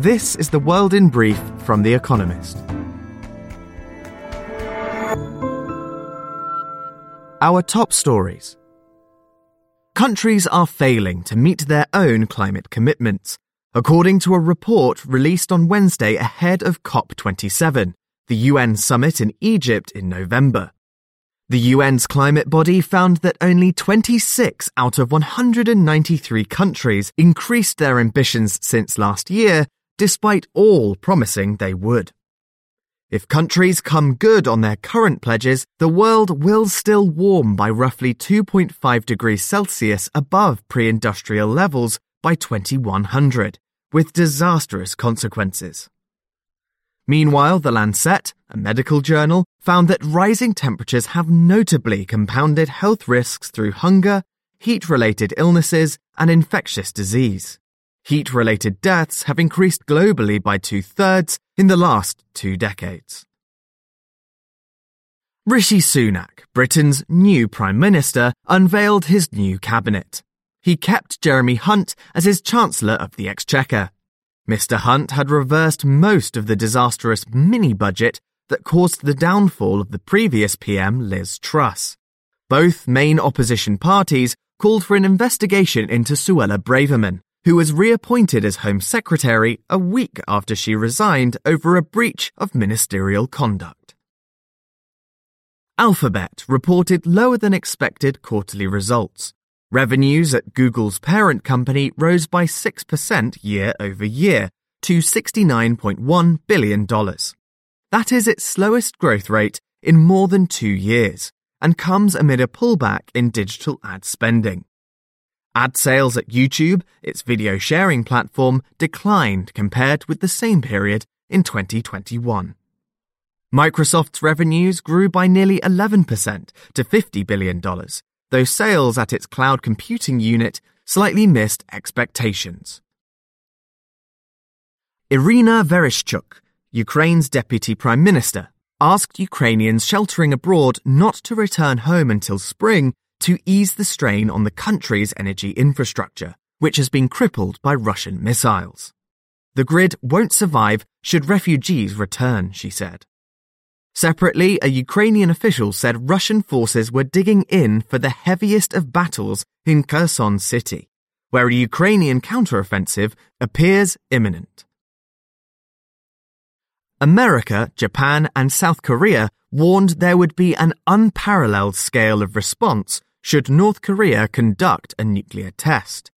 This is the world in brief from The Economist. Our top stories. Countries are failing to meet their own climate commitments, according to a report released on Wednesday ahead of COP27, the UN summit in Egypt in November. The UN's climate body found that only 26 out of 193 countries increased their ambitions since last year, despite all promising they would. If countries come good on their current pledges, the world will still warm by roughly 2.5 degrees Celsius above pre industrial levels by 2100, with disastrous consequences. Meanwhile, The Lancet, a medical journal, found that rising temperatures have notably compounded health risks through hunger, heat related illnesses, and infectious disease. Heat related deaths have increased globally by two thirds in the last two decades. Rishi Sunak, Britain's new Prime Minister, unveiled his new cabinet. He kept Jeremy Hunt as his Chancellor of the Exchequer. Mr. Hunt had reversed most of the disastrous mini budget that caused the downfall of the previous PM, Liz Truss. Both main opposition parties called for an investigation into Suella Braverman, who was reappointed as Home Secretary a week after she resigned over a breach of ministerial conduct. Alphabet reported lower than expected quarterly results. Revenues at Google's parent company rose by 6% year over year to $69.1 billion. That is its slowest growth rate in more than two years and comes amid a pullback in digital ad spending. Ad sales at YouTube, its video sharing platform, declined compared with the same period in 2021. Microsoft's revenues grew by nearly 11% to $50 billion, though sales at its cloud computing unit slightly missed expectations. Irina Vereshchuk, Ukraine's deputy prime minister, asked Ukrainians sheltering abroad not to return home until spring to ease the strain on the country's energy infrastructure, which has been crippled by Russian missiles. The grid won't survive should refugees return, she said. Separately, a Ukrainian official said Russian forces were digging in for the heaviest of battles in Kherson city, where a Ukrainian counteroffensive appears imminent. America, Japan, and South Korea warned there would be an unparalleled scale of response should North Korea conduct a nuclear test.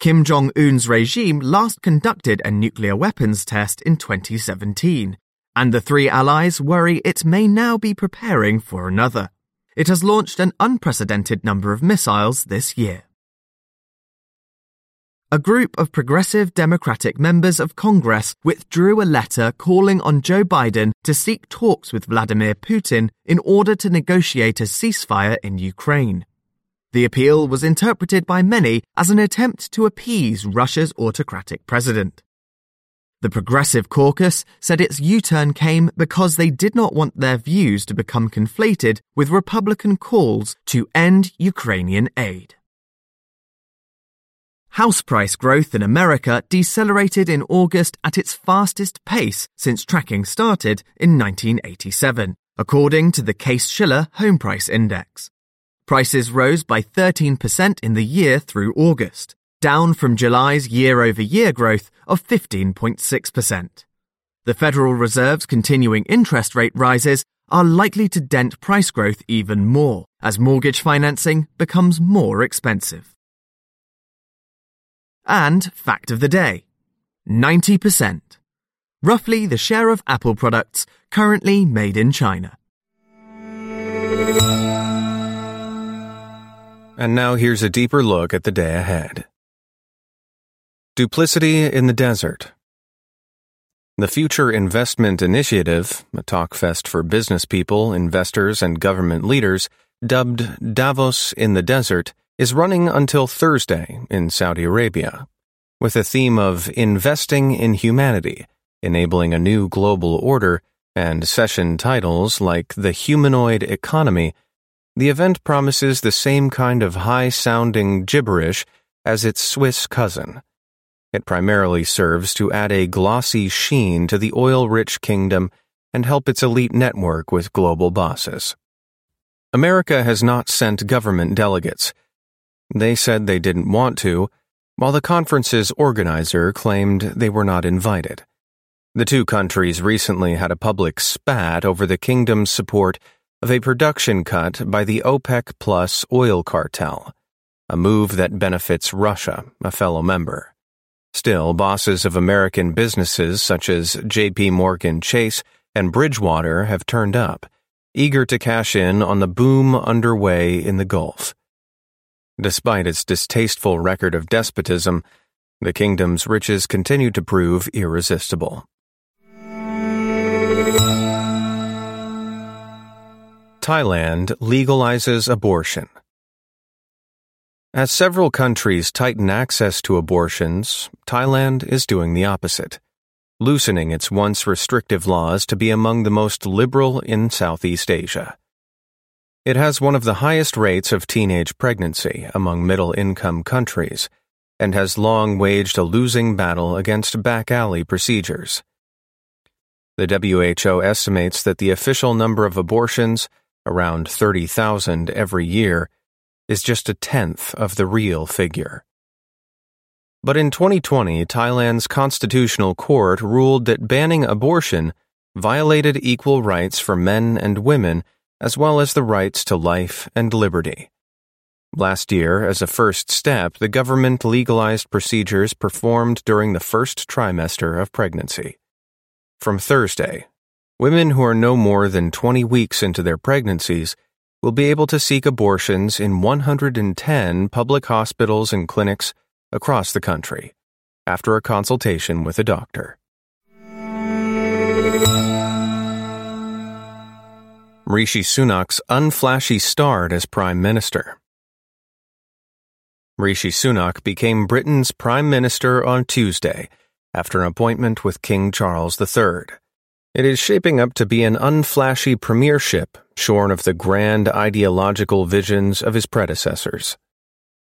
Kim Jong un's regime last conducted a nuclear weapons test in 2017, and the three allies worry it may now be preparing for another. It has launched an unprecedented number of missiles this year. A group of progressive Democratic members of Congress withdrew a letter calling on Joe Biden to seek talks with Vladimir Putin in order to negotiate a ceasefire in Ukraine. The appeal was interpreted by many as an attempt to appease Russia's autocratic president. The Progressive Caucus said its U turn came because they did not want their views to become conflated with Republican calls to end Ukrainian aid. House price growth in America decelerated in August at its fastest pace since tracking started in 1987, according to the Case Shiller Home Price Index. Prices rose by 13% in the year through August, down from July's year over year growth of 15.6%. The Federal Reserve's continuing interest rate rises are likely to dent price growth even more as mortgage financing becomes more expensive. And fact of the day 90%. Roughly the share of Apple products currently made in China. And now here's a deeper look at the day ahead. Duplicity in the Desert. The Future Investment Initiative, a talkfest for business people, investors, and government leaders, dubbed Davos in the Desert, is running until Thursday in Saudi Arabia, with a theme of investing in humanity, enabling a new global order, and session titles like The Humanoid Economy the event promises the same kind of high sounding gibberish as its Swiss cousin. It primarily serves to add a glossy sheen to the oil rich kingdom and help its elite network with global bosses. America has not sent government delegates. They said they didn't want to, while the conference's organizer claimed they were not invited. The two countries recently had a public spat over the kingdom's support of a production cut by the OPEC Plus oil cartel, a move that benefits Russia, a fellow member. Still, bosses of American businesses such as JP Morgan Chase and Bridgewater have turned up, eager to cash in on the boom underway in the Gulf. Despite its distasteful record of despotism, the kingdom's riches continue to prove irresistible. Thailand legalizes abortion. As several countries tighten access to abortions, Thailand is doing the opposite, loosening its once restrictive laws to be among the most liberal in Southeast Asia. It has one of the highest rates of teenage pregnancy among middle income countries and has long waged a losing battle against back alley procedures. The WHO estimates that the official number of abortions, around 30,000 every year, is just a tenth of the real figure. But in 2020, Thailand's constitutional court ruled that banning abortion violated equal rights for men and women as well as the rights to life and liberty. Last year, as a first step, the government legalized procedures performed during the first trimester of pregnancy. From Thursday, women who are no more than 20 weeks into their pregnancies will be able to seek abortions in 110 public hospitals and clinics across the country after a consultation with a doctor. Rishi Sunak's unflashy start as Prime Minister. Rishi Sunak became Britain's Prime Minister on Tuesday after an appointment with King Charles III. It is shaping up to be an unflashy premiership shorn of the grand ideological visions of his predecessors.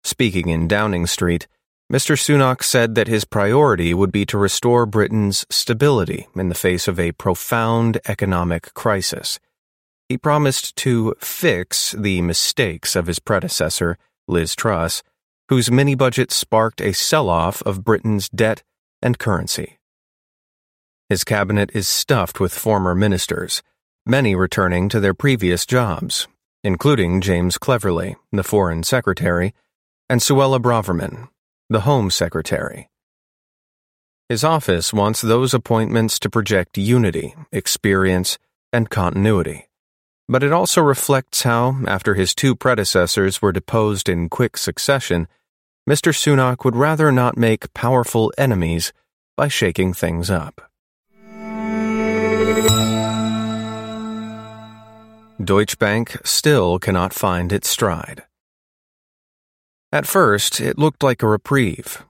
Speaking in Downing Street, Mr. Sunak said that his priority would be to restore Britain's stability in the face of a profound economic crisis. He promised to fix the mistakes of his predecessor, Liz Truss, whose mini budget sparked a sell off of Britain's debt and currency. His cabinet is stuffed with former ministers, many returning to their previous jobs, including James Cleverly, the Foreign Secretary, and Suella Braverman, the Home Secretary. His office wants those appointments to project unity, experience, and continuity. But it also reflects how, after his two predecessors were deposed in quick succession, Mr. Sunak would rather not make powerful enemies by shaking things up. Deutsche Bank still cannot find its stride. At first, it looked like a reprieve.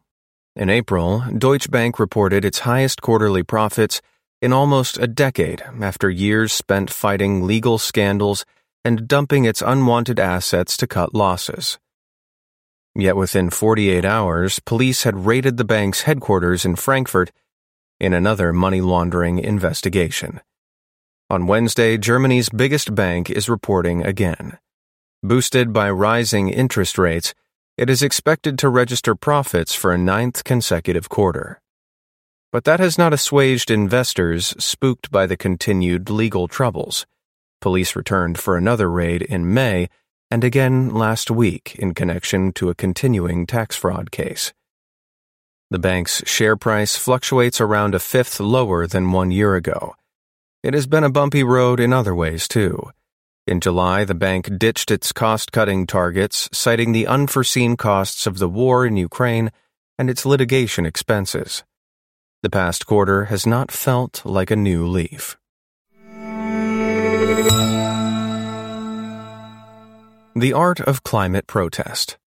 In April, Deutsche Bank reported its highest quarterly profits in almost a decade after years spent fighting legal scandals and dumping its unwanted assets to cut losses. Yet within 48 hours, police had raided the bank's headquarters in Frankfurt in another money laundering investigation. On Wednesday, Germany's biggest bank is reporting again. Boosted by rising interest rates, it is expected to register profits for a ninth consecutive quarter. But that has not assuaged investors spooked by the continued legal troubles. Police returned for another raid in May and again last week in connection to a continuing tax fraud case. The bank's share price fluctuates around a fifth lower than one year ago it has been a bumpy road in other ways, too. In July, the bank ditched its cost cutting targets, citing the unforeseen costs of the war in Ukraine and its litigation expenses. The past quarter has not felt like a new leaf. The Art of Climate Protest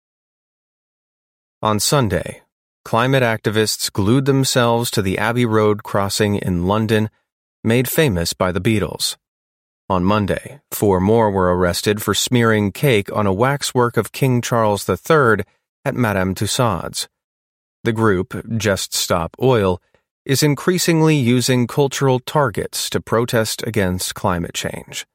On Sunday, climate activists glued themselves to the Abbey Road crossing in London made famous by the Beatles. On Monday, four more were arrested for smearing cake on a waxwork of King Charles III at Madame Tussauds. The group, Just Stop Oil, is increasingly using cultural targets to protest against climate change.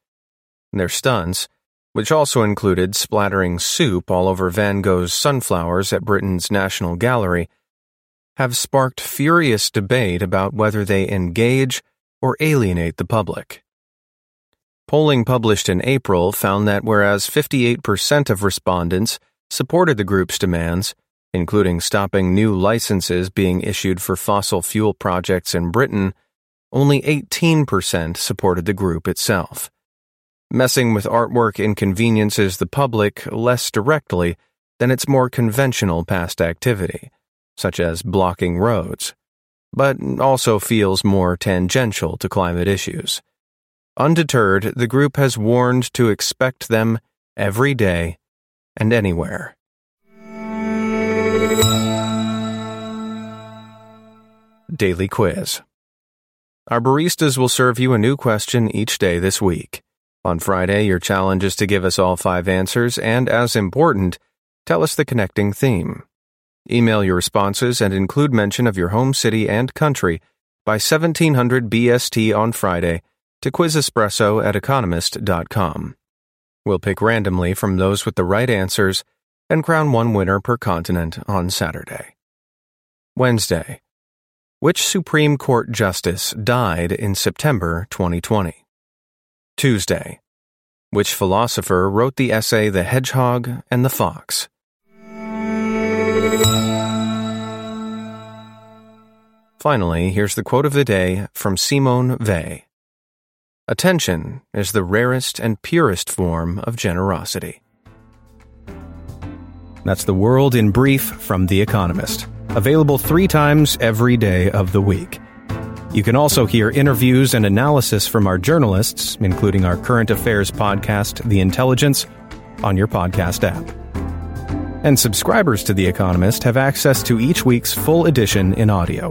Their stunts, which also included splattering soup all over Van Gogh's sunflowers at Britain's National Gallery, have sparked furious debate about whether they engage or alienate the public. Polling published in April found that whereas 58% of respondents supported the group's demands, including stopping new licenses being issued for fossil fuel projects in Britain, only 18% supported the group itself. Messing with artwork inconveniences the public less directly than its more conventional past activity, such as blocking roads, but also feels more tangential to climate issues. Undeterred, the group has warned to expect them every day and anywhere. Daily Quiz Our baristas will serve you a new question each day this week. On Friday, your challenge is to give us all five answers and, as important, tell us the connecting theme. Email your responses and include mention of your home city and country by 1700 BST on Friday to quizespresso at economist.com. We'll pick randomly from those with the right answers and crown one winner per continent on Saturday. Wednesday. Which Supreme Court justice died in September 2020? Tuesday. Which philosopher wrote the essay The Hedgehog and the Fox? Finally, here's the quote of the day from Simone Weil. Attention is the rarest and purest form of generosity. That's the world in brief from The Economist, available three times every day of the week. You can also hear interviews and analysis from our journalists, including our current affairs podcast, The Intelligence, on your podcast app. And subscribers to The Economist have access to each week's full edition in audio.